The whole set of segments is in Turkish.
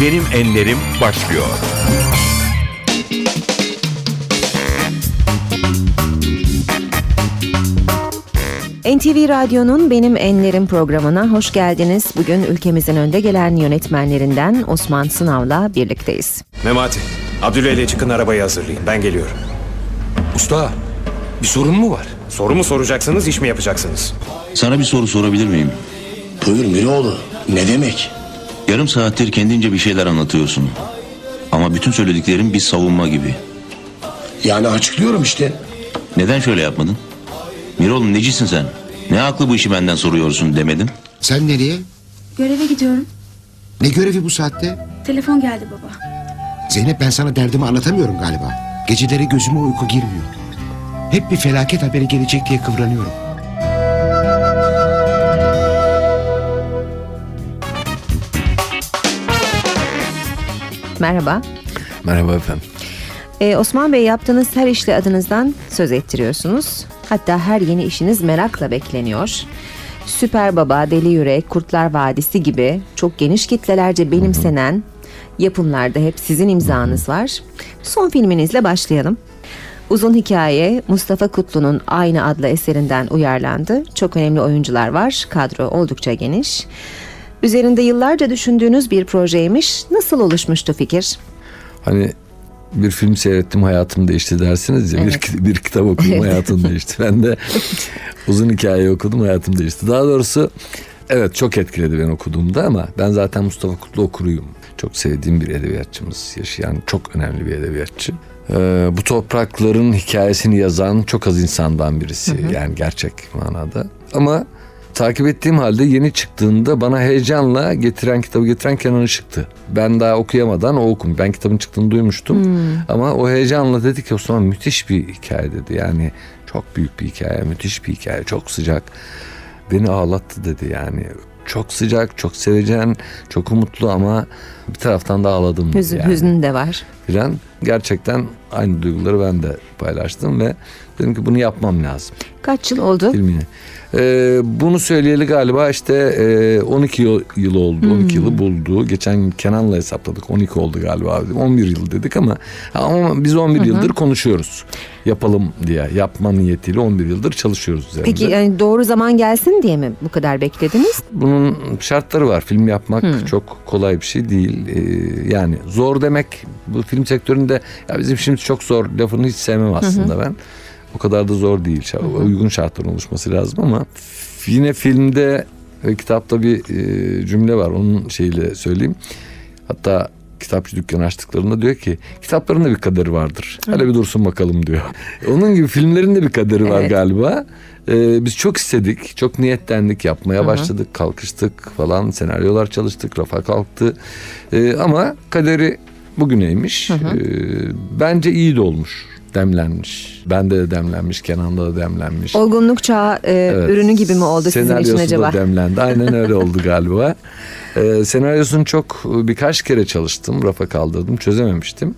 Benim Enlerim başlıyor. NTV Radyo'nun Benim Enlerim programına hoş geldiniz. Bugün ülkemizin önde gelen yönetmenlerinden Osman Sınav'la birlikteyiz. Memati, Abdülay ile çıkın arabayı hazırlayın. Ben geliyorum. Usta, bir sorun mu var? Soru mu soracaksınız, iş mi yapacaksınız? Sana bir soru sorabilir miyim? Buyur Miroğlu. Ne demek? Yarım saattir kendince bir şeyler anlatıyorsun. Ama bütün söylediklerin bir savunma gibi. Yani açıklıyorum işte. Neden şöyle yapmadın? Miroğlu necisin sen? Ne aklı bu işi benden soruyorsun demedin? Sen nereye? Göreve gidiyorum. Ne görevi bu saatte? Telefon geldi baba. Zeynep ben sana derdimi anlatamıyorum galiba. Geceleri gözüme uyku girmiyor. Hep bir felaket haberi gelecek diye kıvranıyorum. Merhaba. Merhaba efendim. Ee, Osman Bey yaptığınız her işle adınızdan söz ettiriyorsunuz. Hatta her yeni işiniz merakla bekleniyor. Süper Baba, Deli Yürek, Kurtlar Vadisi gibi çok geniş kitlelerce benimsenen yapımlarda hep sizin imzanız var. Son filminizle başlayalım. Uzun hikaye Mustafa Kutlu'nun aynı adlı eserinden uyarlandı. Çok önemli oyuncular var. Kadro oldukça geniş. Üzerinde yıllarca düşündüğünüz bir projeymiş. Nasıl oluşmuştu fikir? Hani bir film seyrettim hayatım değişti dersiniz ya bir, bir kitap okudum hayatım değişti. Ben de uzun hikaye okudum hayatım değişti. Daha doğrusu evet çok etkiledi ben okuduğumda ama ben zaten Mustafa Kutlu okuruyum. Çok sevdiğim bir edebiyatçımız yaşayan çok önemli bir edebiyatçı. Ee, bu toprakların hikayesini yazan çok az insandan birisi yani gerçek manada. Ama takip ettiğim halde yeni çıktığında bana heyecanla getiren kitabı getiren Kenan Işık'tı. Ben daha okuyamadan o okum. Ben kitabın çıktığını duymuştum. Ama o heyecanla dedi ki Osman müthiş bir hikaye dedi. Yani çok büyük bir hikaye, müthiş bir hikaye, çok sıcak. Beni ağlattı dedi yani. Çok sıcak, çok sevecen, çok umutlu ama bir taraftan da ağladım. Hüzün, yani hüznün de var. filan. Gerçekten aynı duyguları ben de paylaştım ve dedim ki bunu yapmam lazım Kaç yıl oldu? filmini. Ee, bunu söyleyeli galiba işte e, 12 yıl, yıl oldu. 12 yılı buldu. Geçen Kenan'la hesapladık. 12 oldu galiba. 11 yıl dedik ama ama biz 11 yıldır konuşuyoruz. Yapalım diye. Yapma niyetiyle 11 yıldır çalışıyoruz üzerinde. Peki yani doğru zaman gelsin diye mi bu kadar beklediniz? Bunun şartları var. Film yapmak çok kolay bir şey değil. Ee, yani zor demek bu film sektöründe ya bizim şimdi çok zor lafını hiç sevmem aslında ben. O kadar da zor değil. Şa- Uygun şartların oluşması lazım ama yine filmde ve kitapta bir e, cümle var. Onun şeyiyle söyleyeyim. Hatta kitapçı dükkanı açtıklarında diyor ki kitapların da bir kaderi vardır. Hele bir dursun bakalım diyor. Onun gibi filmlerin de bir kaderi var Evet. galiba. Ee, biz çok istedik, çok niyetlendik, yapmaya başladık, kalkıştık falan, senaryolar çalıştık, rafa kalktı. Ee, ama kaderi bugüneymiş. Ee, bence iyi de olmuş, demlenmiş. Bende de demlenmiş, Kenan'da da demlenmiş. Olgunluk çağı e, Evet. ürünü gibi mi oldu sizin için acaba? da demlendi. Aynen öyle oldu galiba. Ee, senaryosunu çok birkaç kere çalıştım. Rafa kaldırdım. Çözememiştim.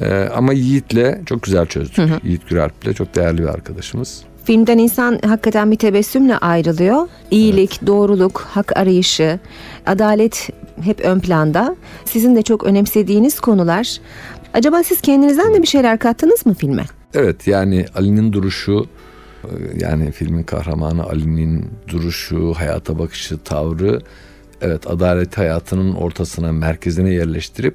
Ee, ama Yiğit'le çok güzel çözdük. Yiğit Güralp'le çok değerli bir arkadaşımız. Filmden insan hakikaten bir tebessümle ayrılıyor. İyilik, doğruluk, hak arayışı, adalet hep ön planda. Sizin de çok önemsediğiniz konular. Acaba siz kendinizden de bir şeyler kattınız mı filme? Evet yani Ali'nin duruşu e, yani filmin kahramanı Ali'nin duruşu, hayata bakışı, tavrı evet adalet hayatının ortasına, merkezine yerleştirip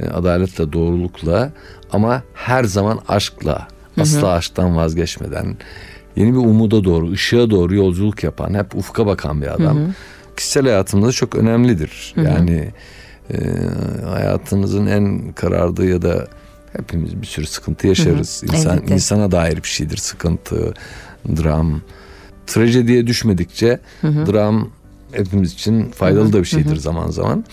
e, adaletle, doğrulukla ama her zaman aşkla, asla aşktan vazgeçmeden yeni bir umuda doğru, ışığa doğru yolculuk yapan, hep ufka bakan bir adam. Kişisel hayatımda çok önemlidir. Yani e, hayatınızın en karardığı ya da hepimiz bir sürü sıkıntı yaşarız. İnsan, elbette. insana dair bir şeydir sıkıntı, dram. Trajediye düşmedikçe dram hepimiz için faydalı da bir şeydir zaman zaman.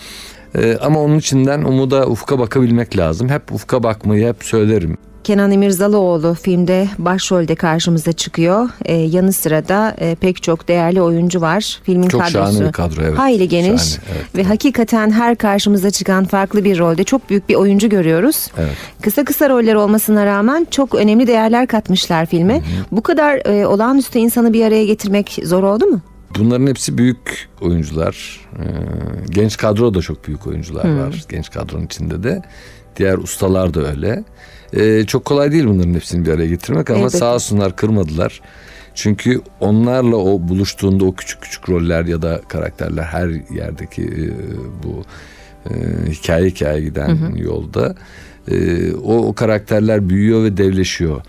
E, ama onun içinden umuda, ufka bakabilmek lazım. Hep ufka bakmayı hep söylerim. Kenan İmirzalıoğlu filmde başrolde karşımıza çıkıyor. Ee, yanı sıra da e, pek çok değerli oyuncu var. Filmin Çok kadrosu şahane bir kadro, evet. hayli geniş Şahane, evet, ve hakikaten her karşımıza çıkan farklı bir rolde çok büyük bir oyuncu görüyoruz. Evet. Kısa kısa roller olmasına rağmen çok önemli değerler katmışlar filme. Bu kadar e, olağanüstü insanı bir araya getirmek zor oldu mu? Bunların hepsi büyük oyuncular. Ee, genç kadro da çok büyük oyuncular var. Genç kadronun içinde de. Diğer ustalar da öyle. Ee, çok kolay değil bunların hepsini bir araya getirmek ama Elbette. sağ olsunlar kırmadılar. Çünkü onlarla o buluştuğunda o küçük küçük roller ya da karakterler her yerdeki e, bu e, hikaye hikaye giden yolda e, o, o karakterler büyüyor ve devleşiyor.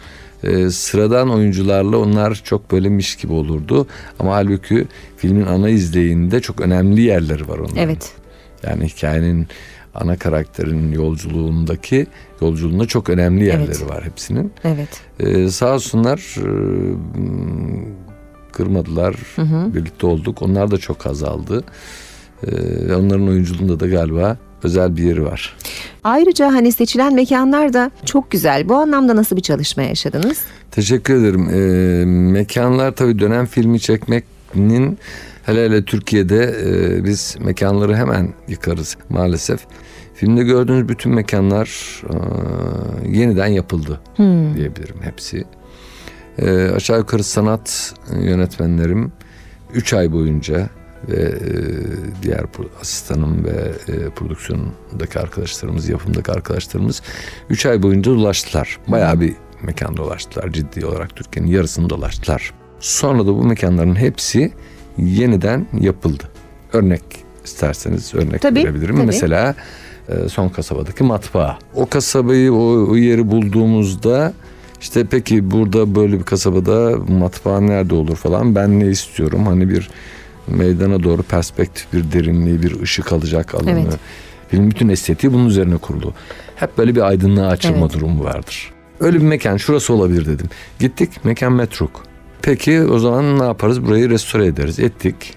E, sıradan oyuncularla onlar çok böyle miş gibi olurdu. Ama halbuki filmin ana izleyinde çok önemli yerleri var onların. Evet. Yani hikayenin ana karakterin yolculuğundaki yolculuğunda çok önemli yerleri Evet. var hepsinin. Evet. Ee, sağ olsunlar e, kırmadılar. Birlikte olduk. Onlar da çok azaldı. Ee, ve onların oyunculuğunda da galiba özel bir yeri var. Ayrıca hani seçilen mekanlar da çok güzel. Bu anlamda nasıl bir çalışma yaşadınız? Teşekkür ederim. Ee, mekanlar tabii dönem filmi çekmenin hele hele Türkiye'de e, biz mekanları hemen yıkarız maalesef. Filmde gördüğünüz bütün mekanlar e, yeniden yapıldı diyebilirim hepsi. E, aşağı yukarı sanat yönetmenlerim 3 ay boyunca ve e, diğer asistanım ve e, prodüksiyondaki arkadaşlarımız, yapımdaki arkadaşlarımız 3 ay boyunca dolaştılar. Bayağı bir mekan dolaştılar. Ciddi olarak Türkiye'nin yarısını dolaştılar. Sonra da bu mekanların hepsi yeniden yapıldı. Örnek isterseniz örnek Tabii, verebilirim. tabii. Mesela e, son kasabadaki matbaa. O kasabayı, o, o yeri bulduğumuzda işte peki burada böyle bir kasabada matbaa nerede olur falan ben ne istiyorum? Hani bir meydana doğru perspektif bir derinliği, bir ışık alacak alanı. Evet. Filmin bütün estetiği bunun üzerine kurulu. Hep böyle bir aydınlığa açılma Evet. durumu vardır. Öyle bir mekan şurası olabilir dedim. Gittik mekan metruk. Peki o zaman ne yaparız? Burayı restore ederiz. Ettik.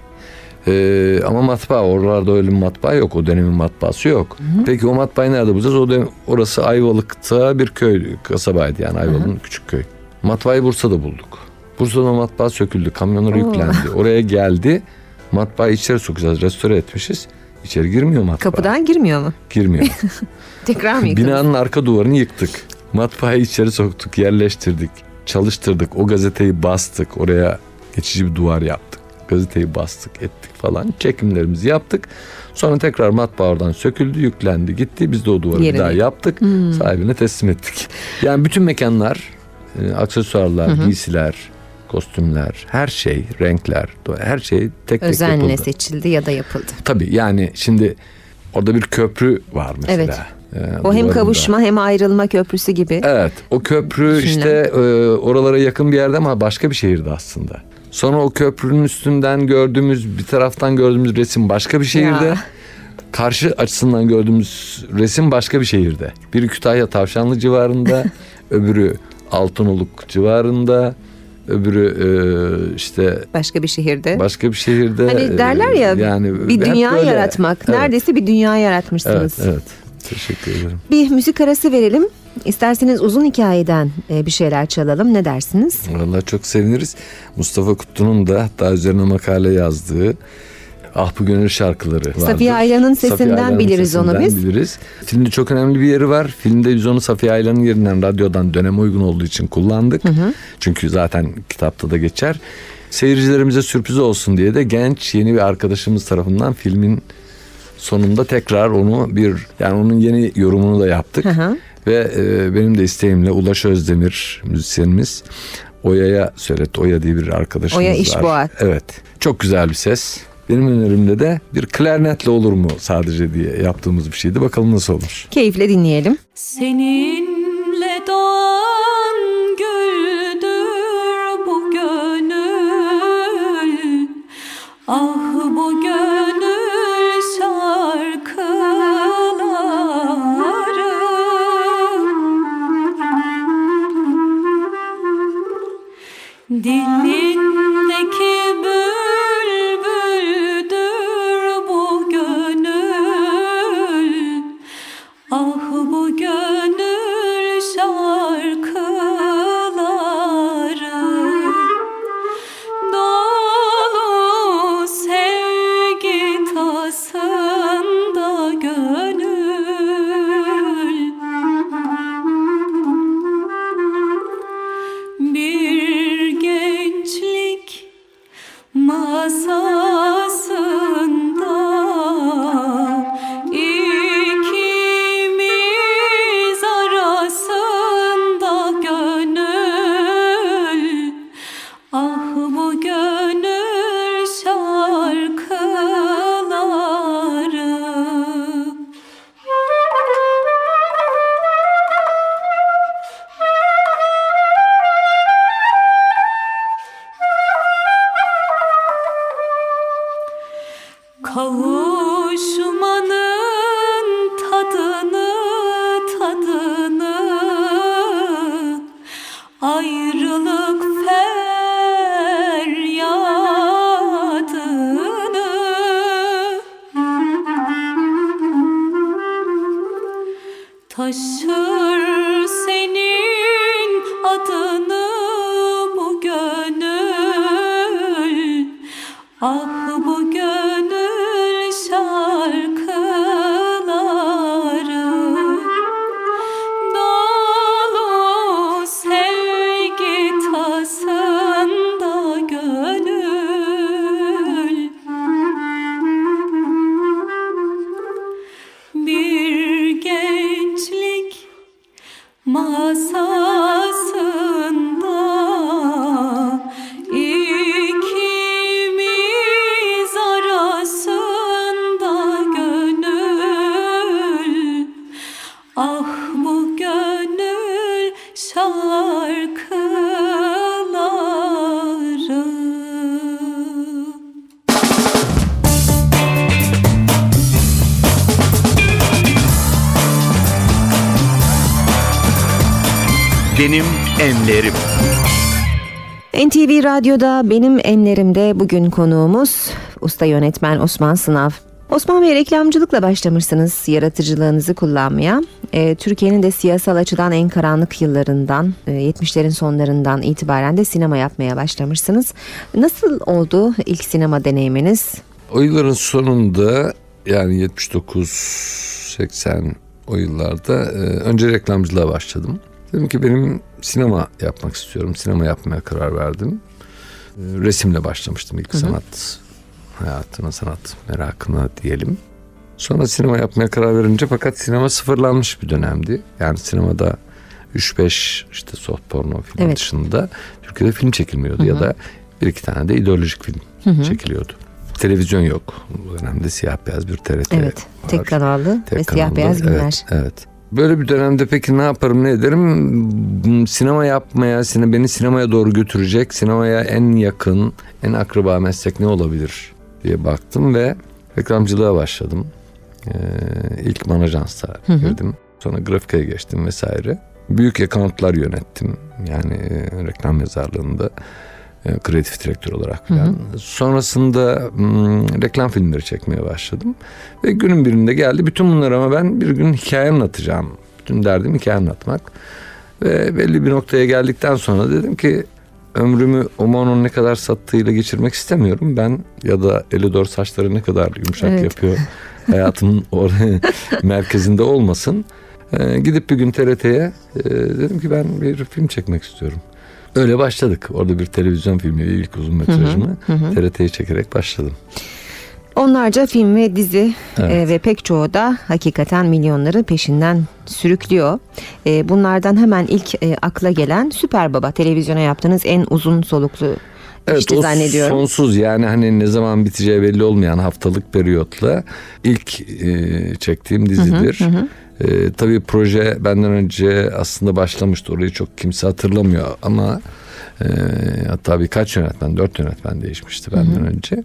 Ee, ama matbaa oralarda öyle bir matbaa yok. O dönemin matbaası yok. Peki o matbaayı nerede bulacağız? O dönem, orası Ayvalık'ta bir köy kasabaydı yani Ayvalık'ın küçük köy. Matbaayı Bursa'da bulduk. Bursa'da matbaa söküldü. Kamyonlara Oo. yüklendi. Oraya geldi. Matbaayı içeri sokacağız. Restore etmişiz. İçeri girmiyor matbaa. Kapıdan girmiyor mu? Girmiyor. Tekrar mı yıkadınız? Binanın arka duvarını yıktık. Matbaayı içeri soktuk, yerleştirdik. Çalıştırdık. O gazeteyi bastık. Oraya geçici bir duvar yaptık. Gazeteyi bastık, ettik falan. Çekimlerimizi yaptık. Sonra tekrar matbaa oradan söküldü, yüklendi, gitti. Biz de o duvarı Yerine. bir daha yaptık. Sahibine teslim ettik. Yani bütün mekanlar, e, aksesuarlar, giysiler, kostümler, her şey, renkler, her şey tek tek Özenle yapıldı. seçildi ya da yapıldı. Tabii yani şimdi orada bir köprü var mesela. Evet. Ee, O hem kavuşma hem ayrılma köprüsü gibi. Evet o köprü Düşünün. işte e, oralara yakın bir yerde ama başka bir şehirde aslında. Sonra o köprünün üstünden gördüğümüz bir taraftan gördüğümüz resim başka bir şehirde. Ya. Karşı açısından gördüğümüz resim başka bir şehirde. Biri Kütahya Tavşanlı civarında, öbürü Altınoluk civarında, öbürü e, işte Başka bir şehirde. başka bir şehirde. hani derler ya E, yani bir dünya böyle. yaratmak. Evet, Neredeyse bir dünya yaratmışsınız. Evet, evet. Teşekkür ederim. Bir müzik arası verelim. İsterseniz uzun hikayeden e, bir şeyler çalalım. Ne dersiniz? Vallahi çok seviniriz. Mustafa Kutlu'nun da hatta üzerine makale yazdığı Ah Bu Gönül şarkıları vardır. Safiye Aylan'ın sesinden Safiye Aylan'ın biliriz onu sesinden biz. biliriz. Filmde çok önemli bir yeri var. Filmde biz onu Safiye Aylan'ın yerinden radyodan döneme uygun olduğu için kullandık. Çünkü zaten kitapta da geçer. Seyircilerimize sürpriz olsun diye de genç yeni bir arkadaşımız tarafından filmin sonunda tekrar onu bir yani onun yeni yorumunu da yaptık. Hı hı. Ve e, benim de isteğimle Ulaş Özdemir müzisyenimiz Oya'ya söyletti. Oya diye bir arkadaşımız Oya var. İşboğar. Evet. Çok güzel bir ses. Benim önerimde de bir klarnetle olur mu sadece diye yaptığımız bir şeydi. Bakalım nasıl olur. Keyifle dinleyelim. Seninle Kavuşmanın Benim enlerim. NTV Radyo'da benim enlerimde bugün konuğumuz usta yönetmen Osman Sınav. Osman Bey reklamcılıkla başlamışsınız yaratıcılığınızı kullanmaya. Ee, Türkiye'nin de siyasal açıdan en karanlık yıllarından, e, 70'lerin sonlarından itibaren de sinema yapmaya başlamışsınız. Nasıl oldu ilk sinema deneyiminiz? O yılların sonunda yani 79 80 o yıllarda e, önce reklamcılığa başladım. Dedim ki benim sinema yapmak istiyorum. Sinema yapmaya karar verdim. E, Resimle başlamıştım ilk sanat hayatına, sanat merakına diyelim. Sonra sinema yapmaya karar verince fakat sinema sıfırlanmış bir dönemdi. Yani sinemada 3-5 işte soft porno film Evet. dışında Türkiye'de film çekilmiyordu ya da bir iki tane de ideolojik film çekiliyordu. Televizyon yok. Bu dönemde siyah beyaz bir TRT Evet, var. tek kanallı Tek ve siyah kanallı. beyaz günler. Evet, evet. Böyle bir dönemde peki ne yaparım ne ederim? M- Sinema yapmaya, beni sinemaya doğru götürecek, sinemaya en yakın, en akraba meslek ne olabilir diye baktım ve reklamcılığa başladım. Ee, ilk manajansa girdim. Sonra grafikaya geçtim vesaire. Büyük accountlar yönettim. Yani e, reklam yazarlığında kreatif direktör olarak falan. Sonrasında m, reklam filmleri çekmeye başladım. Ve günün birinde geldi. Bütün bunları ama ben bir gün hikaye anlatacağım. Bütün derdim hikaye anlatmak. Ve belli bir noktaya geldikten sonra dedim ki ömrümü Omo'nun ne kadar sattığıyla geçirmek istemiyorum. Ben ya da Elidor saçları ne kadar yumuşak Evet. yapıyor hayatımın oraya merkezinde olmasın. Ee, gidip bir gün TRT'ye e, dedim ki ben bir film çekmek istiyorum. Öyle başladık. Orada bir televizyon filmi ilk uzun metrajımı TRT'ye çekerek başladım. Onlarca film ve dizi Evet. e, ve pek çoğu da hakikaten milyonları peşinden sürüklüyor. E, bunlardan hemen ilk e, akla gelen Süper Baba televizyona yaptığınız en uzun soluklu işte o zannediyorum. sonsuz yani hani ne zaman biteceği belli olmayan haftalık periyotla ilk e, çektiğim dizidir. E, tabii proje benden önce aslında başlamıştı. Orayı çok kimse hatırlamıyor ama e, hatta birkaç yönetmen, dört yönetmen değişmişti benden önce.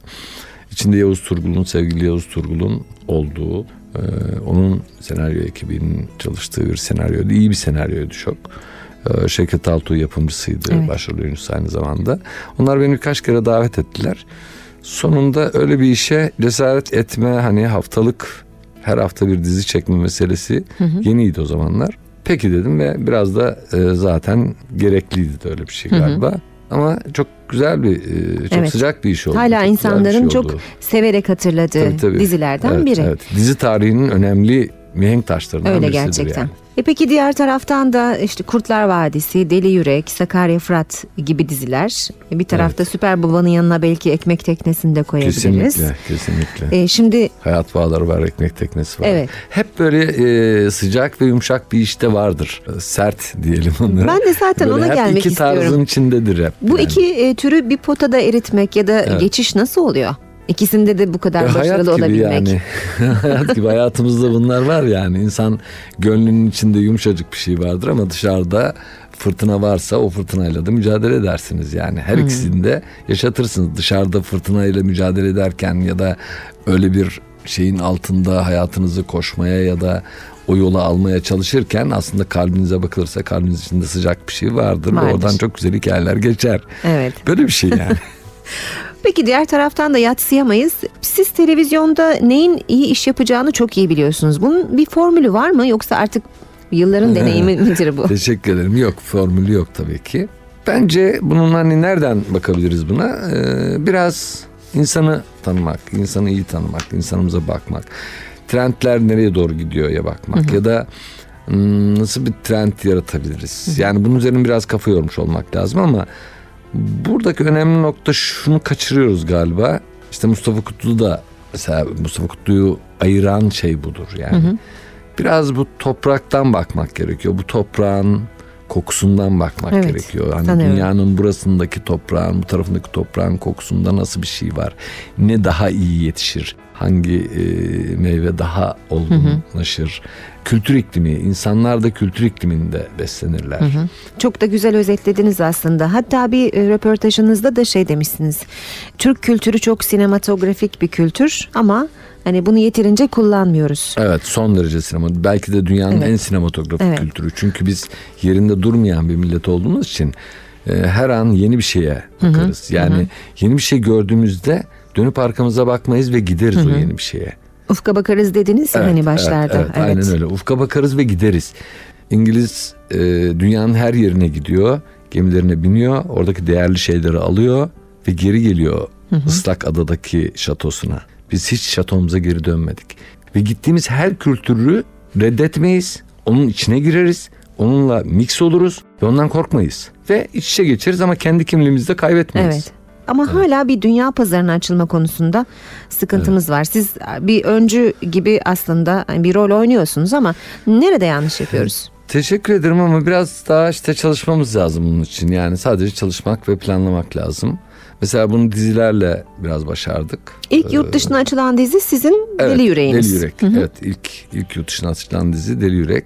İçinde Yavuz Turgul'un, sevgili Yavuz Turgul'un olduğu, e, onun senaryo ekibinin çalıştığı bir senaryoydu. İyi bir senaryoydu çok. E, Şevket Altuğ yapımcısıydı. Evet. Başrol oyuncusu aynı zamanda. Onlar beni birkaç kere davet ettiler. Sonunda öyle bir işe cesaret etme hani haftalık her hafta bir dizi çekme meselesi yeniydi o zamanlar. Peki dedim ve biraz da e, zaten gerekliydi de öyle bir şey galiba. Ama çok güzel bir, e, çok Evet. sıcak bir iş oldu. Hala Çok insanların şey çok oldu. severek hatırladığı Tabii, tabii. dizilerden Evet, biri. Evet. Dizi tarihinin önemli mihenk taşlarından Öyle birisidir gerçekten. yani. E peki diğer taraftan da işte Kurtlar Vadisi, Deli Yürek, Sakarya Fırat gibi diziler. E Bir tarafta Süper Baba'nın yanına belki ekmek teknesini de koyabiliriz. Kesinlikle, kesinlikle. E şimdi Hayat bağları var, ekmek teknesi var. Evet. Hep böyle e, sıcak ve yumuşak bir işte vardır. E, Sert diyelim onlara. Ben de zaten Böyle ona hep gelmek iki istiyorum. tarzın içindedir hep. bu yani. iki e, türü bir potada eritmek ya da Evet. geçiş nasıl oluyor? İkisinde de bu kadar E, başarılı hayat gibi olabilmek. yani. hayat gibi hayatımızda bunlar var yani. İnsan gönlünün içinde yumuşacık bir şey vardır ama dışarıda fırtına varsa o fırtınayla da mücadele edersiniz yani. Her ikisini de yaşatırsınız. Dışarıda fırtınayla mücadele ederken ya da öyle bir şeyin altında hayatınızı koşmaya ya da o yola almaya çalışırken aslında kalbinize bakılırsa kalbiniz içinde sıcak bir şey vardır. ve oradan çok güzel hikayeler geçer. Evet. Böyle bir şey yani. Peki diğer taraftan da yatsıyamayız. Siz televizyonda neyin iyi iş yapacağını çok iyi biliyorsunuz. Bunun bir formülü var mı yoksa artık yılların deneyimi midir bu? Teşekkür ederim. Yok formülü yok tabii ki. Bence bunun hani nereden bakabiliriz buna? Ee, biraz insanı tanımak, insanı iyi tanımak, insanımıza bakmak. Trendler nereye doğru gidiyor ya bakmak ya da hmm, nasıl bir trend yaratabiliriz? Yani bunun üzerine biraz kafa yormuş olmak lazım ama buradaki önemli nokta şunu kaçırıyoruz galiba. İşte Mustafa Kutlu da mesela Mustafa Kutlu'yu ayıran şey budur yani. Biraz bu topraktan bakmak gerekiyor. Bu toprağın kokusundan bakmak Evet, gerekiyor. Hani sanıyorum. dünyanın burasındaki toprağın, bu tarafındaki toprağın kokusunda nasıl bir şey var? Ne daha iyi yetişir? Hangi e, meyve daha olgunlaşır? Kültür iklimi, insanlar da kültür ikliminde beslenirler. Çok da güzel özetlediniz aslında. Hatta bir e, röportajınızda da şey demişsiniz. Türk kültürü çok sinematografik bir kültür ama hani bunu yeterince kullanmıyoruz. Evet son derece sinema. Belki de dünyanın Evet. en sinematografik Evet. kültürü. Çünkü biz yerinde durmayan bir millet olduğumuz için e, her an yeni bir şeye bakarız. Yani yeni bir şey gördüğümüzde dönüp arkamıza bakmayız ve gideriz o yeni bir şeye. Ufka bakarız dediniz ya Evet, hani başlarda. Evet, evet, aynen öyle. Ufka bakarız ve gideriz. İngiliz e, dünyanın her yerine gidiyor. Gemilerine biniyor. Oradaki değerli şeyleri alıyor ve geri geliyor ıslak adadaki şatosuna. Biz hiç şatomuza geri dönmedik. Ve gittiğimiz her kültürü reddetmeyiz. Onun içine gireriz. Onunla mix oluruz ve ondan korkmayız. Ve iç içe geçeriz ama kendi kimliğimizi de kaybetmeyiz. Evet. Ama hala bir dünya pazarına açılma konusunda sıkıntımız var. Siz bir öncü gibi aslında bir rol oynuyorsunuz ama nerede yanlış yapıyoruz? Teşekkür ederim ama biraz daha işte çalışmamız lazım bunun için. Yani sadece çalışmak ve planlamak lazım. Mesela bunu dizilerle biraz başardık. İlk yurt dışına açılan dizi sizin Deli Yüreğiniz. Deli Yürek. Evet ilk ilk yurt dışına açılan dizi Deli Yürek.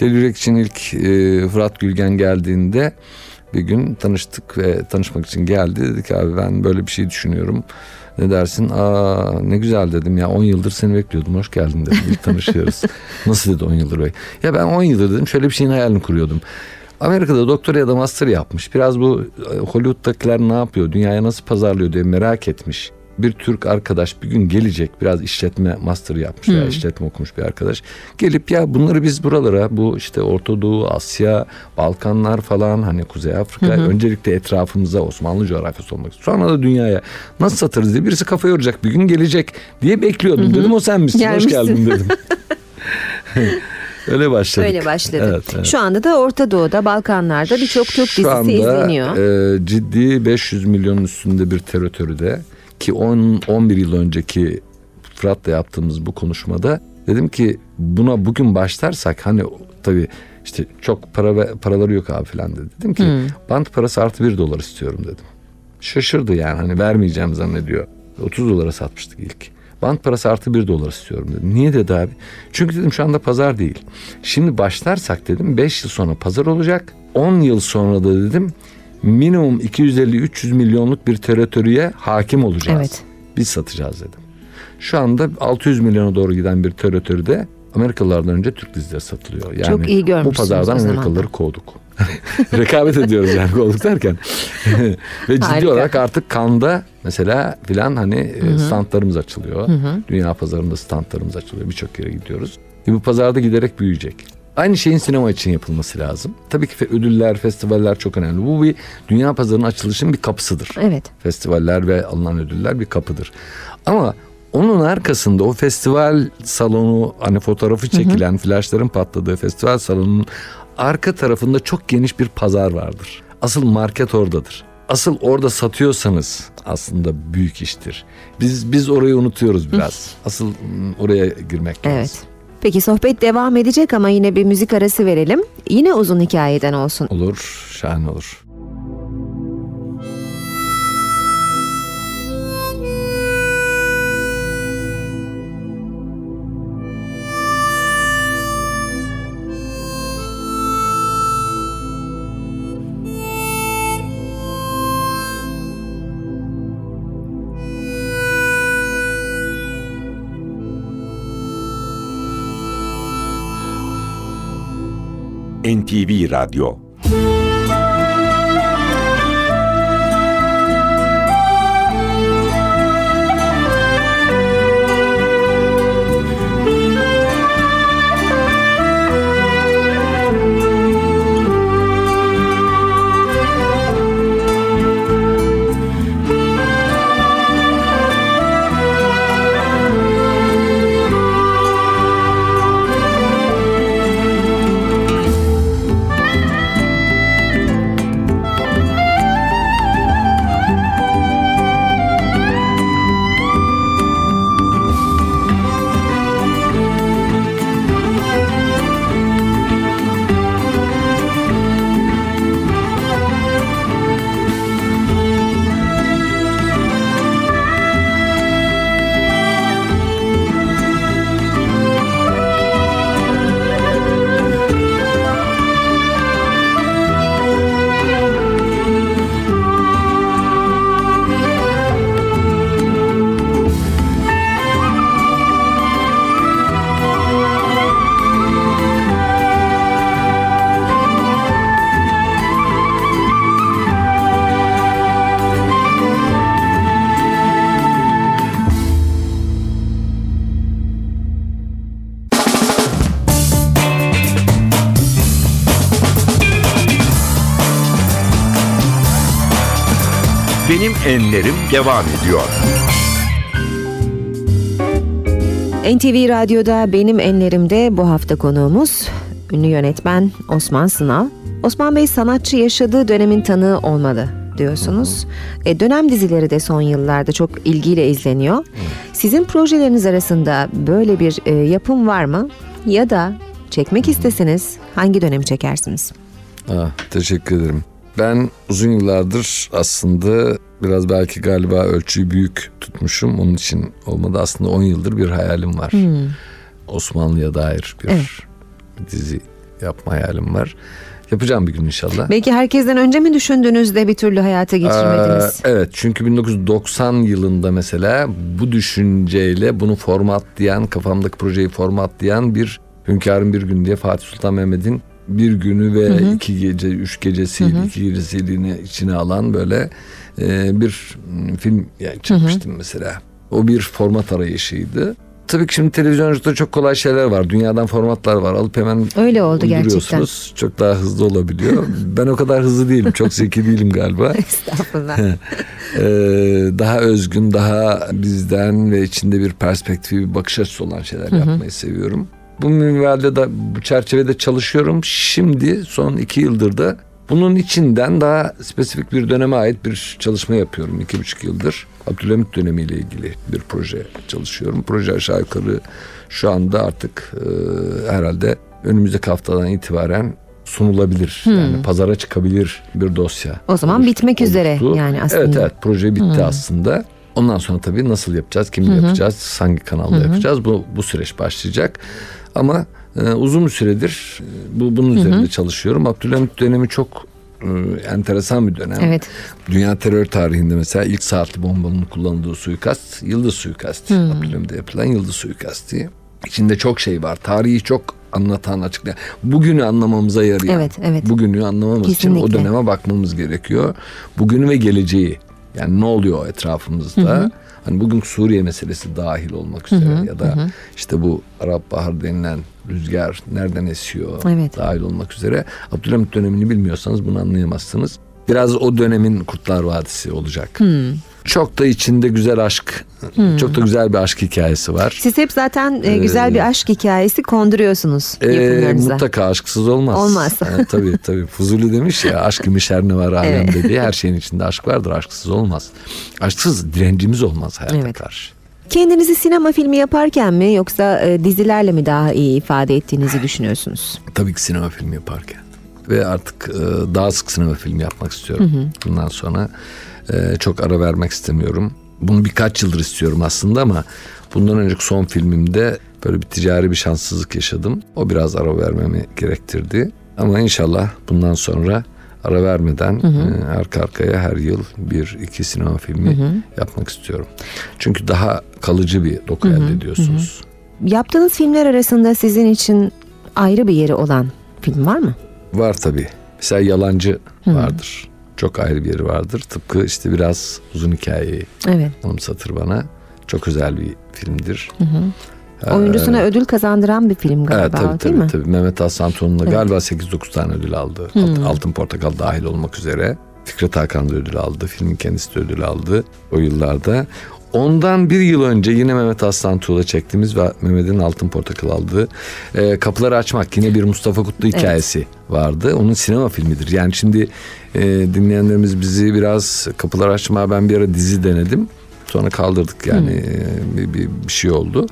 Deli Yürek için ilk e, Fırat Gülgen geldiğinde bir gün tanıştık ve tanışmak için geldi. Dedi ki abi ben böyle bir şey düşünüyorum. Ne dersin? Aa ne güzel dedim ya 10 yıldır seni bekliyordum. Hoş geldin dedim. İlk tanışıyoruz. Nasıl dedi 10 yıldır bek? Ya ben 10 yıldır dedim şöyle bir şeyin hayalini kuruyordum. Amerika'da doktor ya da master yapmış. Biraz bu e, Hollywood'dakiler ne yapıyor? Dünyaya nasıl pazarlıyor diye merak etmiş. Bir Türk arkadaş bir gün gelecek biraz işletme master yapmış veya işletme okumuş bir arkadaş. Gelip ya bunları biz buralara bu işte Orta Doğu, Asya, Balkanlar falan hani Kuzey Afrika öncelikle etrafımıza Osmanlı coğrafyası olmak. Sonra da dünyaya nasıl satarız diye birisi kafa yoracak bir gün gelecek diye bekliyordum dedim o sen misin hoş Gelmişsin. geldin dedim. Öyle başladık. Öyle başladı. Evet, evet. Şu anda da Orta Doğu'da, Balkanlar'da birçok Türk dizisi anda, izleniyor. e, ciddi 500 milyonun üstünde bir teritoride ki 10 11 yıl önceki Fırat'la yaptığımız bu konuşmada dedim ki buna bugün başlarsak hani tabii işte çok para ve paraları yok abi falan dedi. Dedim ki bant parası artı bir dolar istiyorum dedim. Şaşırdı yani hani vermeyeceğim zannediyor. 30 dolara satmıştık ilk. Bant parası artı bir dolar istiyorum dedim. Niye dedi abi? Çünkü dedim şu anda pazar değil. Şimdi başlarsak dedim 5 yıl sonra pazar olacak. 10 yıl sonra da dedim minimum 250-300 milyonluk bir teritoriye hakim olacağız. Evet. Biz satacağız dedim. Şu anda 600 milyona doğru giden bir teritoride Amerikalılardan önce Türk dizileri satılıyor. Yani Çok iyi bu pazardan. Amerikalıları kovduk. Rekabet ediyoruz yani kovduk derken. Ve ciddi Harika. olarak artık Kanda mesela filan hani e, standlarımız açılıyor. Dünya pazarında standlarımız açılıyor. Birçok yere gidiyoruz. Ve bu pazarda giderek büyüyecek. Aynı şeyin sinema için yapılması lazım. Tabii ki ödüller, festivaller çok önemli. Bu bir dünya pazarının açılışının bir kapısıdır. Evet. Festivaller ve alınan ödüller bir kapıdır. Ama Onun arkasında o festival salonu hani fotoğrafı çekilen flaşların patladığı festival salonunun arka tarafında çok geniş bir pazar vardır. Asıl market oradadır. Asıl orada satıyorsanız aslında büyük iştir. Biz biz orayı unutuyoruz biraz. Asıl oraya girmek lazım. Evet. Peki sohbet devam edecek ama yine bir müzik arası verelim. Yine uzun hikayeden olsun. Olur, şahane olur. NTV Radyo devam ediyor. NTV Radyo'da benim enlerimde bu hafta konuğumuz ünlü yönetmen Osman Sınav. Osman Bey sanatçı yaşadığı dönemin tanığı olmalı diyorsunuz. E, dönem dizileri de son yıllarda çok ilgiyle izleniyor. Sizin projeleriniz arasında böyle bir e, yapım var mı? Ya da çekmek isteseniz hangi dönemi çekersiniz? Ah, teşekkür ederim. Ben uzun yıllardır aslında biraz belki galiba ölçüyü büyük tutmuşum. Onun için olmadı. Aslında 10 yıldır bir hayalim var. Osmanlı'ya dair bir Evet. dizi yapma hayalim var. Yapacağım bir gün inşallah. Belki herkesten önce mi düşündünüz de bir türlü hayata geçirmediniz? Ee, evet çünkü 1990 yılında mesela bu düşünceyle bunu formatlayan kafamdaki projeyi formatlayan bir Hünkârın Bir Gün diye Fatih Sultan Mehmet'in bir günü ve iki gece, üç gecesiydi, iki gecesiyliğini içine alan böyle e, bir mm, film yani çekmiştim mesela. O bir format arayışıydı. Tabii ki şimdi televizyonculukta çok kolay şeyler var. Dünyadan formatlar var. Alıp hemen Öyle oldu uyduruyorsunuz. Çok daha hızlı olabiliyor. ben o kadar hızlı değilim. Çok zeki değilim galiba. Estağfurullah. Ee, daha özgün, daha bizden ve içinde bir perspektifi, bir bakış açısı olan şeyler yapmayı seviyorum. Bu minvalde de bu çerçevede çalışıyorum. Şimdi son iki yıldır da bunun içinden daha spesifik bir döneme ait bir çalışma yapıyorum. iki buçuk yıldır. Abdülhamit dönemiyle ilgili bir proje çalışıyorum. Proje aşağı yukarı şu anda artık e, herhalde önümüzdeki haftadan itibaren sunulabilir. Yani pazara çıkabilir bir dosya. O zaman oluştu- bitmek üzere oluştu. yani aslında. Evet evet proje bitti aslında. Ondan sonra tabii nasıl yapacağız, kimle yapacağız, hangi kanalda yapacağız bu bu süreç başlayacak. Ama e, uzun bir süredir e, bu bunun üzerinde çalışıyorum. Abdülhamit dönemi çok e, enteresan bir dönem. Evet. Dünya terör tarihinde mesela ilk saatli bombanın kullanıldığı suikast Yıldız suikasti. Abdülhamit'e yapılan Yıldız suikasti. İçinde çok şey var. Tarihi çok anlatan açıklayan. Bugünü anlamamıza yarayan. Evet, evet. Bugünü anlamamız için o Kesinlikle. döneme bakmamız gerekiyor. Bugünü ve geleceği. Yani ne oluyor etrafımızda? Hani bugün Suriye meselesi dahil olmak üzere ya da işte bu Arap Bahar denilen rüzgar nereden esiyor Evet. dahil olmak üzere. Abdülhamit dönemini bilmiyorsanız bunu anlayamazsınız. Biraz o dönemin Kurtlar Vadisi olacak. Çok da içinde güzel aşk, çok da güzel bir aşk hikayesi var. Siz hep zaten e, güzel bir aşk hikayesi konduruyorsunuz Ee, yapımlarınıza. mutlaka aşksız olmaz. Olmaz. Ee, tabii tabii. Fuzuli demiş ya aşk imiş her ne var alemde diye her şeyin içinde aşk vardır aşksız olmaz. Aşksız direncimiz olmaz hayata Evet. karşı. Kendinizi sinema filmi yaparken mi yoksa e, dizilerle mi daha iyi ifade ettiğinizi düşünüyorsunuz? Tabii ki sinema filmi yaparken. Ve artık e, daha sık sinema filmi yapmak istiyorum. Bundan sonra e, çok ara vermek istemiyorum. Bunu birkaç yıldır istiyorum aslında ama bundan önceki son filmimde böyle bir ticari bir şanssızlık yaşadım. O biraz ara vermemi gerektirdi. Ama inşallah bundan sonra ara vermeden e, arka arkaya her yıl bir iki sinema filmi yapmak istiyorum. Çünkü daha kalıcı bir doku elde ediyorsunuz. Yaptığınız filmler arasında sizin için ayrı bir yeri olan film var mı? Var tabii. Mesela Yalancı vardır. Çok ayrı bir yeri vardır. Tıpkı işte biraz uzun hikayeyi Evet. anımsatır bana. Çok özel bir filmdir. Oyuncusuna ödül kazandıran bir film galiba evet tabii değil tabii, mi? tabii. Mehmet Aslan Ton'la galiba 8-9 tane ödül aldı. Alt- Altın Portakal dahil olmak üzere. Fikret Hakan da ödül aldı. Filmin kendisi de ödül aldı o yıllarda. Ondan bir yıl önce yine Mehmet Aslan Tuğ'la çektiğimiz ve Mehmet'in Altın Portakal aldığı e, Kapıları Açmak yine bir Mustafa Kutlu hikayesi vardı. Onun sinema filmidir. Yani şimdi e, dinleyenlerimiz bizi biraz Kapıları Açma ben bir ara dizi denedim. Sonra kaldırdık yani e, bir, bir, bir şey oldu.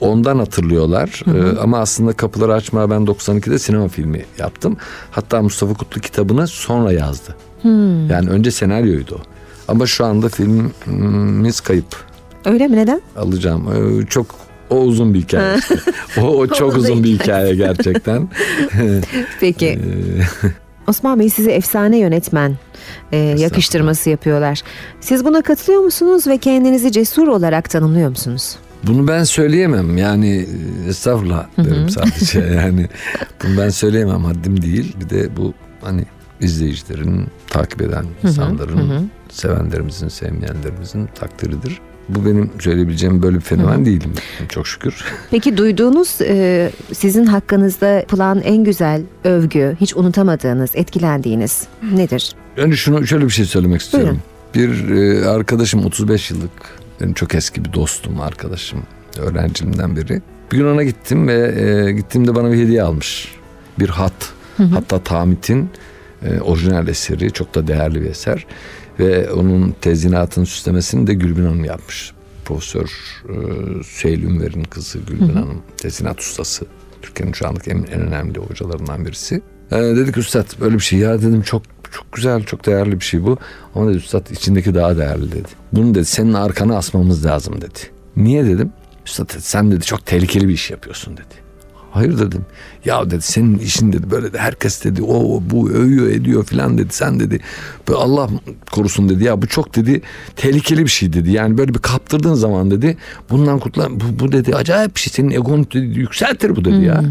Ondan hatırlıyorlar. E, ama aslında Kapıları Açma ben 92'de sinema filmi yaptım. Hatta Mustafa Kutlu kitabını sonra yazdı. Yani önce senaryoydu o. Ama şu anda filmimiz kayıp. Öyle mi neden? Alacağım. E, çok o uzun bir hikaye. işte. o, o çok da uzun bir hikaye gerçekten. Peki. E, Osman Bey size efsane yönetmen e, yakıştırması yapıyorlar. Siz buna katılıyor musunuz ve kendinizi cesur olarak tanımlıyor musunuz? Bunu ben söyleyemem yani e, estağfurullah derim sadece yani bunu ben söyleyemem haddim değil bir de bu hani izleyicilerin takip eden insanların sevenlerimizin sevmeyenlerimizin takdiridir. Bu benim söyleyebileceğim böyle bir fenomen değilim çok şükür. Peki duyduğunuz e, sizin hakkınızda yapılan en güzel övgü, hiç unutamadığınız, etkilendiğiniz nedir? Önce şunu şöyle bir şey söylemek istiyorum. Bir e, arkadaşım 35 yıllık benim çok eski bir dostum arkadaşım öğrencimden biri. Bir gün ona gittim ve e, gittiğimde bana bir hediye almış. Bir hat. Hatta Tamit'in e, orijinal eseri çok da değerli bir eser. Ve onun tezinatının süslemesini de Gülbin Hanım yapmış. Profesör e, Süheyl Ünver'in kızı Gülbin Hanım tezinat ustası. Türkiye'nin şu anlık en, en önemli hocalarından birisi. E, dedik üstad böyle bir şey ya dedim çok çok güzel çok değerli bir şey bu. Ama dedi üstad içindeki daha değerli dedi. Bunu dedi senin arkana asmamız lazım dedi. Niye dedim? Üstad dedi, sen dedi çok tehlikeli bir iş yapıyorsun dedi. Hayır dedim. Ya dedi senin işin dedi böyle de herkes dedi o bu övüyor ediyor filan dedi. Sen dedi böyle Allah korusun dedi ya bu çok dedi tehlikeli bir şey dedi. Yani böyle bir kaptırdığın zaman dedi bundan kurtulan bu, bu dedi acayip bir şey senin egonu dedi, yükseltir bu dedi ya.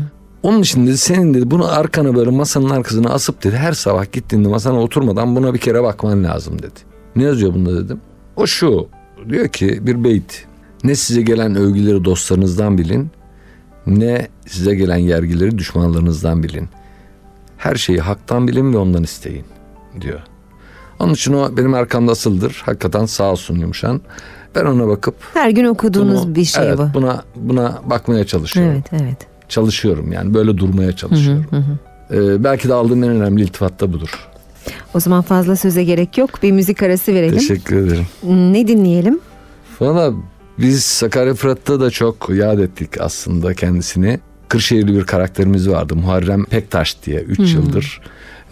Onun için dedi senin dedi bunu arkana böyle masanın arkasına asıp dedi her sabah gittiğinde masana oturmadan buna bir kere bakman lazım dedi. Ne yazıyor bunda dedim. O şu diyor ki bir beyt. Ne size gelen övgüleri dostlarınızdan bilin ne size gelen yergileri düşmanlarınızdan bilin. Her şeyi haktan bilin ve ondan isteyin diyor. Onun için o benim arkamda asıldır. Hakikaten sağ olsun yumuşan. Ben ona bakıp Her gün okuduğunuz bunu- bir şey evet, bu. Buna buna bakmaya çalışıyorum. Evet, evet. Çalışıyorum yani böyle durmaya çalışıyorum. Ee, belki de aldığım en önemli iltifat da budur. O zaman fazla söze gerek yok. Bir müzik arası verelim. Teşekkür ederim. Ne dinleyelim? Valla biz Sakarya Fırat'ta da çok yad ettik aslında kendisini. Kırşehirli bir karakterimiz vardı Muharrem Pektaş diye 3 yıldır.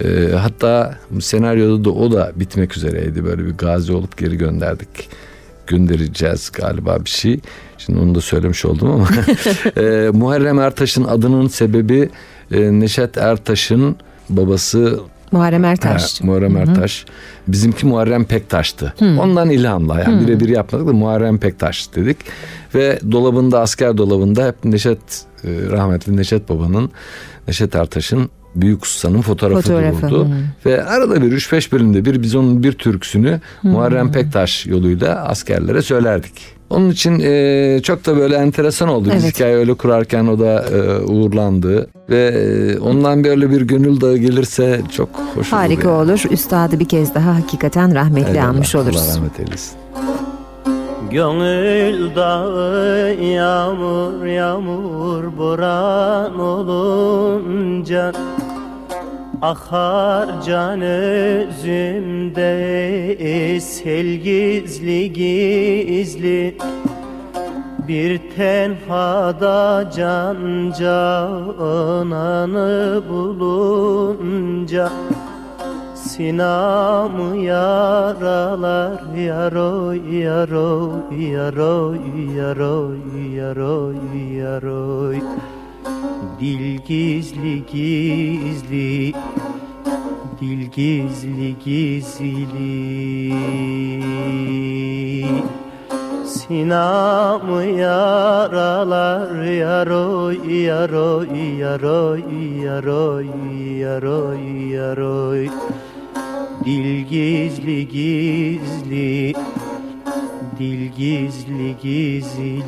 Ee, hatta senaryoda da o da bitmek üzereydi. Böyle bir gazi olup geri gönderdik. Göndereceğiz galiba bir şey. Şimdi onu da söylemiş oldum ama. Ee, Muharrem Ertaş'ın adının sebebi e, Neşet Ertaş'ın babası Muharrem Ertaş. Ha, Muharrem Ertaş. Bizimki Muharrem Pektaş'tı. Ondan ilhamla yani birebir yapmadık da Muharrem Pektaş dedik. Ve dolabında asker dolabında hep Neşet e, rahmetli Neşet Baba'nın Neşet Ertaş'ın Büyük Usta'nın fotoğrafı, Fotoğrafı, dururdu. hı. Ve arada bir 3-5 bölümde bir biz onun bir türküsünü Muharrem Pektaş yoluyla askerlere söylerdik. Onun için e, çok da böyle enteresan oldu. Biz Evet. hikaye öyle kurarken o da e, uğurlandı. Ve e, ondan böyle bir gönül dağı gelirse çok hoş olur. Harika yani. olur. Üstadı bir kez daha hakikaten rahmetli Eyvallah, almış Allah oluruz. rahmet eylesin. Gönül dağı yağmur yağmur boran olunca Akar can özümde sel gizli gizli. Bir tenhada can cananı bulunca Sinamı yaralar yaroy yaroy yaroy yaroy yaroy yaroy Dil gizli gizli Dil gizli gizli. Sinamı yaralar yaroy yaroy yaroy yaroy yaroy yaroy. Dil gizli gizli Dil gizli gizli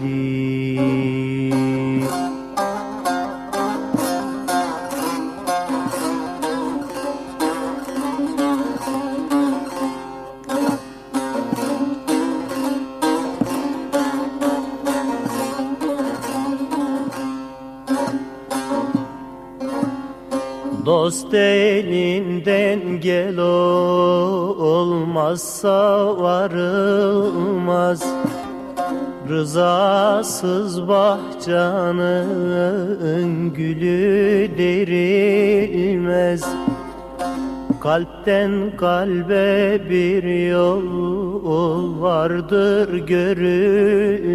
Dost elinden gel olmazsa varılmaz. Rızasız bahçanın gülü derilmez. Kalpten kalbe bir yol vardır görülmez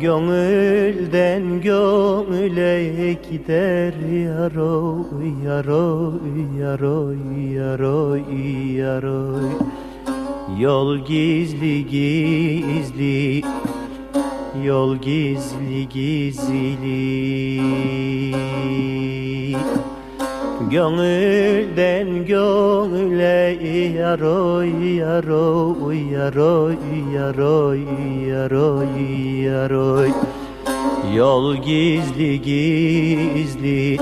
Gönülden gönüle gider yaroy yaroy yaroy yaroy yaroy. Yol gizli gizli Yol gizli gizli Gönülden gönüle yaroy yaroy yaroy yaroy yaroy yaroy Yol gizli gizli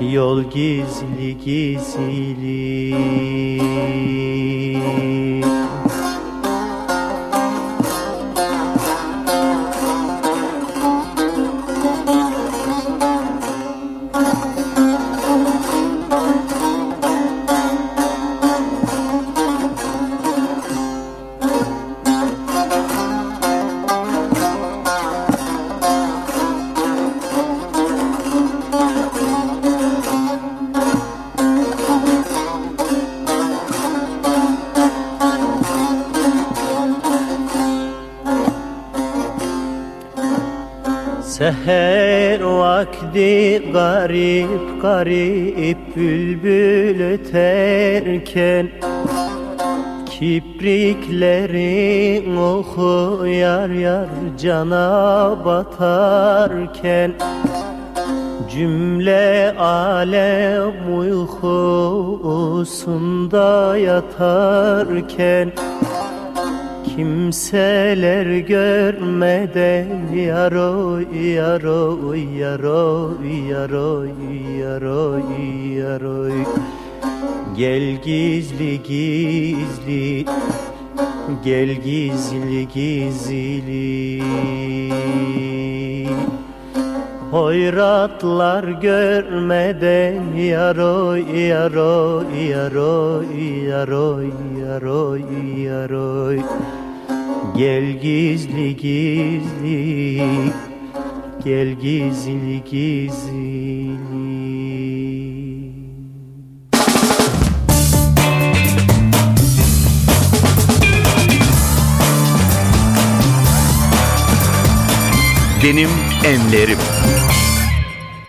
Yol gizli gizli Seher vakti garip garip bülbül öterken Kipriklerin oku yar yar cana batarken Cümle alem uykusunda yatarken Kimseler görmeden yaroy yaroy yaroy yaroy yaroy yaroy. Gel gizli gizli Gel gizli gizli. Hoyratlar görmeden yaroy yaroy yaroy yaroy yaroy yaroy Gel gizli gizli Gel gizli gizli Benim Enlerim.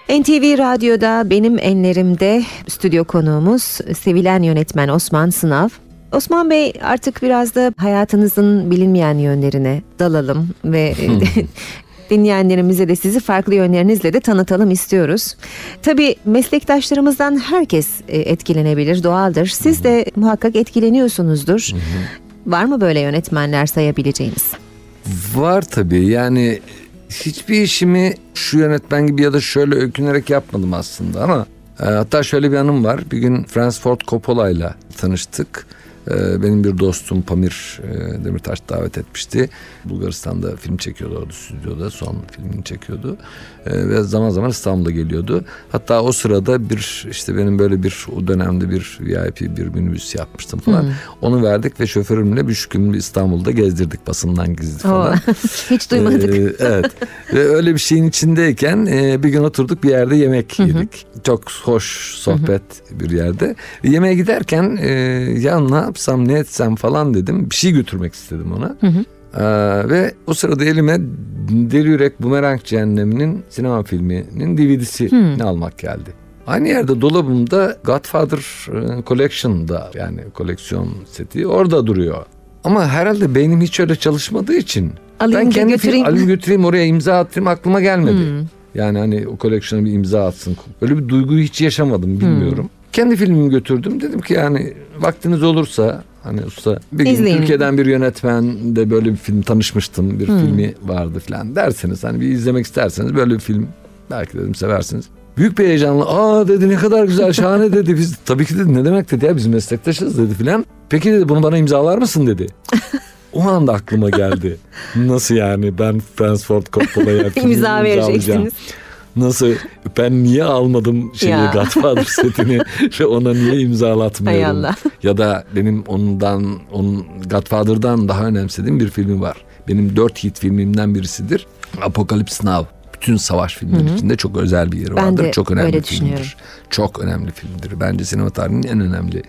NTV Radyo'da benim enlerimde stüdyo konuğumuz sevilen yönetmen Osman Sınav. Osman Bey artık biraz da hayatınızın bilinmeyen yönlerine dalalım ve dinleyenlerimize de sizi farklı yönlerinizle de tanıtalım istiyoruz. Tabii meslektaşlarımızdan herkes e, etkilenebilir, doğaldır. Siz de muhakkak etkileniyorsunuzdur. Var mı böyle yönetmenler sayabileceğiniz? Var tabii yani hiçbir işimi şu yönetmen gibi ya da şöyle öykünerek yapmadım aslında ama e, hatta şöyle bir anım var. Bir gün Francis Ford Coppola ile tanıştık benim bir dostum Pamir e, Demirtaş davet etmişti. Bulgaristan'da film çekiyordu orada stüdyoda son filmini çekiyordu. Ee, ve zaman zaman İstanbul'a geliyordu. Hatta o sırada bir işte benim böyle bir o dönemde bir VIP bir minibüs yapmıştım falan. Onu verdik ve şoförümle bir gün İstanbul'da gezdirdik basından gizli falan. Oo, Hiç duymadık. Ee, evet. Ve öyle bir şeyin içindeyken e, bir gün oturduk bir yerde yemek yedik. Çok hoş sohbet bir yerde. Yemeğe giderken ya ne yapsam ne etsem falan dedim. Bir şey götürmek istedim ona. Ee, ve o sırada elime Deli Yürek Bumerang Cehennemi'nin sinema filminin DVD'sini almak geldi. Aynı yerde dolabımda Godfather e, Collection'da yani koleksiyon seti orada duruyor. Ama herhalde beynim hiç öyle çalışmadığı için Alayım ben kendi götüreyim. film, alayım götüreyim oraya imza attırayım aklıma gelmedi. Yani hani o koleksiyona bir imza atsın. Öyle bir duyguyu hiç yaşamadım bilmiyorum. Kendi filmimi götürdüm. Dedim ki yani vaktiniz olursa hani usta bir gün İzleyin. Türkiye'den bir yönetmen de böyle bir film tanışmıştım. Bir filmi vardı falan derseniz hani bir izlemek isterseniz böyle bir film belki dedim seversiniz. Büyük bir heyecanla aa dedi ne kadar güzel şahane dedi. Biz tabii ki dedi ne demek dedi ya biz meslektaşız dedi filan. Peki dedi bunu bana imzalar mısın dedi. O anda aklıma geldi. Nasıl yani ben Francis Ford Coppola'ya filmi İmza imzalayacağım. vereceksiniz. Nasıl ben niye almadım şeyi Ya. Godfather setini ve ona niye imzalatmıyorum? Hay Allah. Ya da benim ondan onun Godfather'dan daha önemsediğim bir filmi var. Benim dört hit filmimden birisidir. Apocalypse Now. Bütün savaş filmleri içinde çok özel bir yeri Ben vardır. de çok önemli öyle filmdir. Çok önemli filmdir. Bence sinema tarihinin en önemli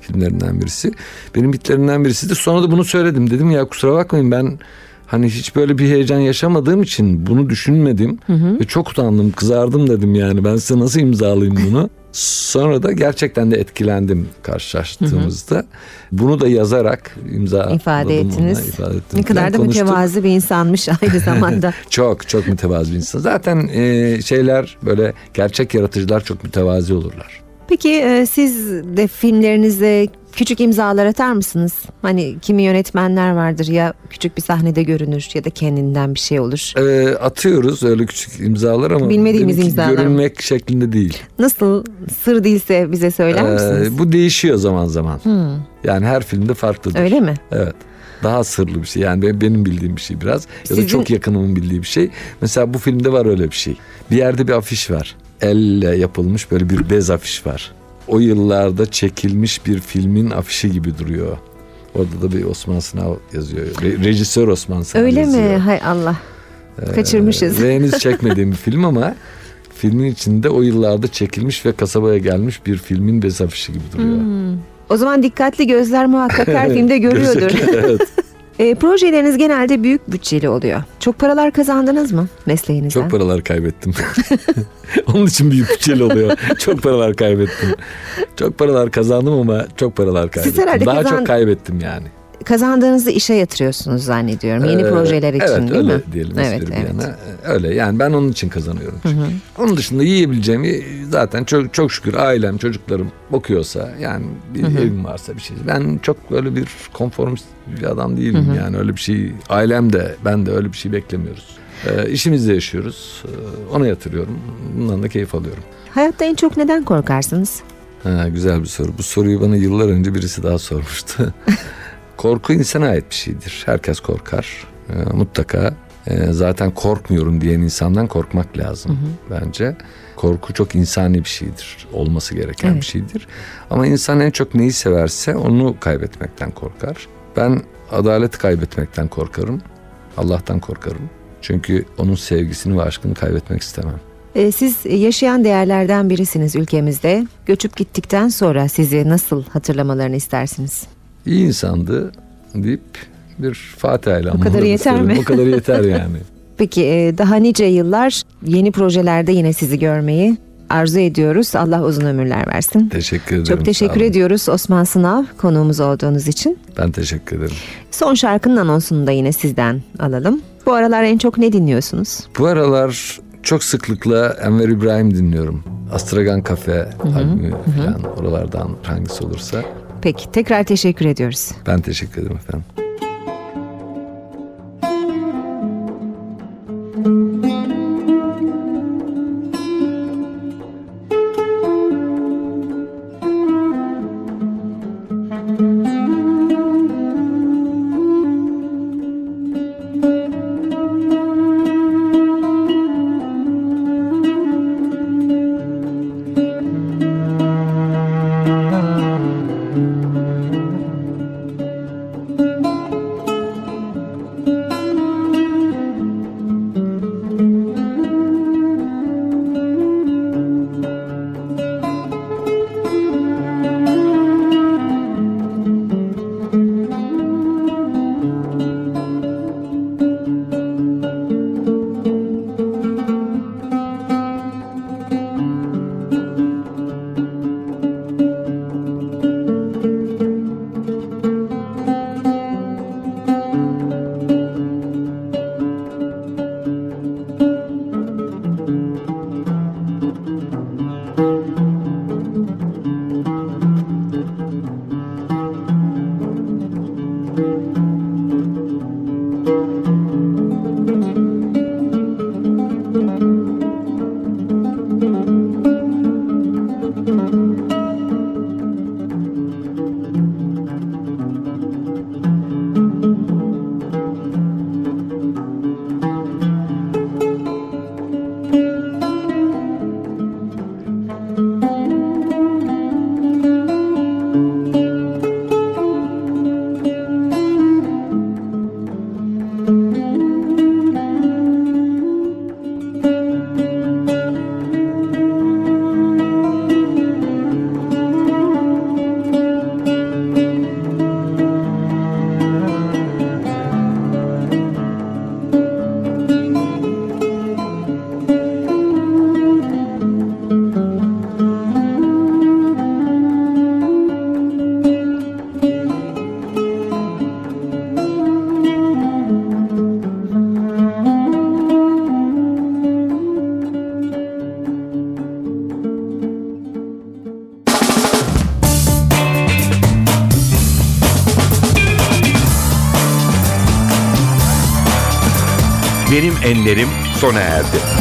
filmlerinden birisi. Benim hitlerinden birisidir. Sonra da bunu söyledim. Dedim ya kusura bakmayın ben hani hiç böyle bir heyecan yaşamadığım için bunu düşünmedim. Ve çok utandım, kızardım dedim yani. Ben size nasıl imzalayayım bunu? Sonra da gerçekten de etkilendim karşılaştığımızda. Bunu da yazarak imza İfade ettiniz. ifade ettim. Ne kadar da konuştuk. mütevazı bir insanmış aynı zamanda. Çok çok mütevazı bir insan. Zaten e, şeyler böyle gerçek yaratıcılar çok mütevazi olurlar. Peki e, siz de filmlerinizde küçük imzalar atar mısınız? Hani kimi yönetmenler vardır ya küçük bir sahnede görünür ya da kendinden bir şey olur. E, atıyoruz öyle küçük imzalar ama Bilmediğimiz imzalar mı? görünmek şeklinde değil. Nasıl sır değilse bize söyler E, misiniz? bu değişiyor zaman zaman. Yani her filmde farklıdır. Öyle mi? Evet. Daha sırlı bir şey. Yani be- benim bildiğim bir şey biraz. Ya da Sizin- çok yakınımın bildiği bir şey. Mesela bu filmde var öyle bir şey. Bir yerde bir afiş var. Elle yapılmış böyle bir bez afiş var. O yıllarda çekilmiş bir filmin afişi gibi duruyor. Orada da bir Osman Sınav yazıyor. Re- rejisör Osman Sınav Öyle yazıyor. mi? Hay Allah. Kaçırmışız. Ve henüz çekmediğim bir film ama filmin içinde o yıllarda çekilmiş ve kasabaya gelmiş bir filmin bez afişi gibi duruyor. O zaman dikkatli gözler muhakkak her filmde görüyordur. evet. E, projeleriniz genelde büyük bütçeli oluyor. Çok paralar kazandınız mı mesleğinizden? Çok paralar kaybettim. Onun için büyük bütçeli oluyor. Çok paralar kaybettim. Çok paralar kazandım ama çok paralar kaybettim. Daha kazan- çok kaybettim yani. Kazandığınızı işe yatırıyorsunuz zannediyorum. Yeni Ee, projeler için evet, değil öyle mi? diyelim Evet, evet. yana. Öyle yani ben onun için kazanıyorum çünkü. Onun dışında yiyebileceğimi zaten çok çok şükür ailem, çocuklarım okuyorsa yani bir evim varsa bir şey. Ben çok böyle bir konformist bir adam değilim yani öyle bir şey. Ailem de ben de öyle bir şey beklemiyoruz. Ee, işimizde yaşıyoruz. Ee, ona yatırıyorum. Bundan da keyif alıyorum. Hayatta en çok neden korkarsınız? Ha, güzel bir soru. Bu soruyu bana yıllar önce birisi daha sormuştu. Korku insana ait bir şeydir. Herkes korkar. Ee, mutlaka. Ee, zaten korkmuyorum diyen insandan korkmak lazım bence. Korku çok insani bir şeydir. Olması gereken Evet. bir şeydir. Ama insan en çok neyi severse onu kaybetmekten korkar. Ben adaleti kaybetmekten korkarım. Allah'tan korkarım. Çünkü onun sevgisini ve aşkını kaybetmek istemem. Ee, siz yaşayan değerlerden birisiniz ülkemizde. Göçüp gittikten sonra sizi nasıl hatırlamalarını istersiniz? İyi insandı deyip bir Fatiha ile kadar anmalarını yeter isterim. mi? O kadar yeter yani. Peki e, daha nice yıllar yeni projelerde yine sizi görmeyi arzu ediyoruz. Allah uzun ömürler versin. Teşekkür ederim. Çok teşekkür ediyoruz Osman Sınav konuğumuz olduğunuz için. Ben teşekkür ederim. Son şarkının anonsunu da yine sizden alalım. Bu aralar en çok ne dinliyorsunuz? Bu aralar çok sıklıkla Enver İbrahim dinliyorum. Astragan Kafe albümü falan oralardan hangisi olursa. Peki tekrar teşekkür ediyoruz. Ben teşekkür ederim efendim. Benim Enlerim sona erdi.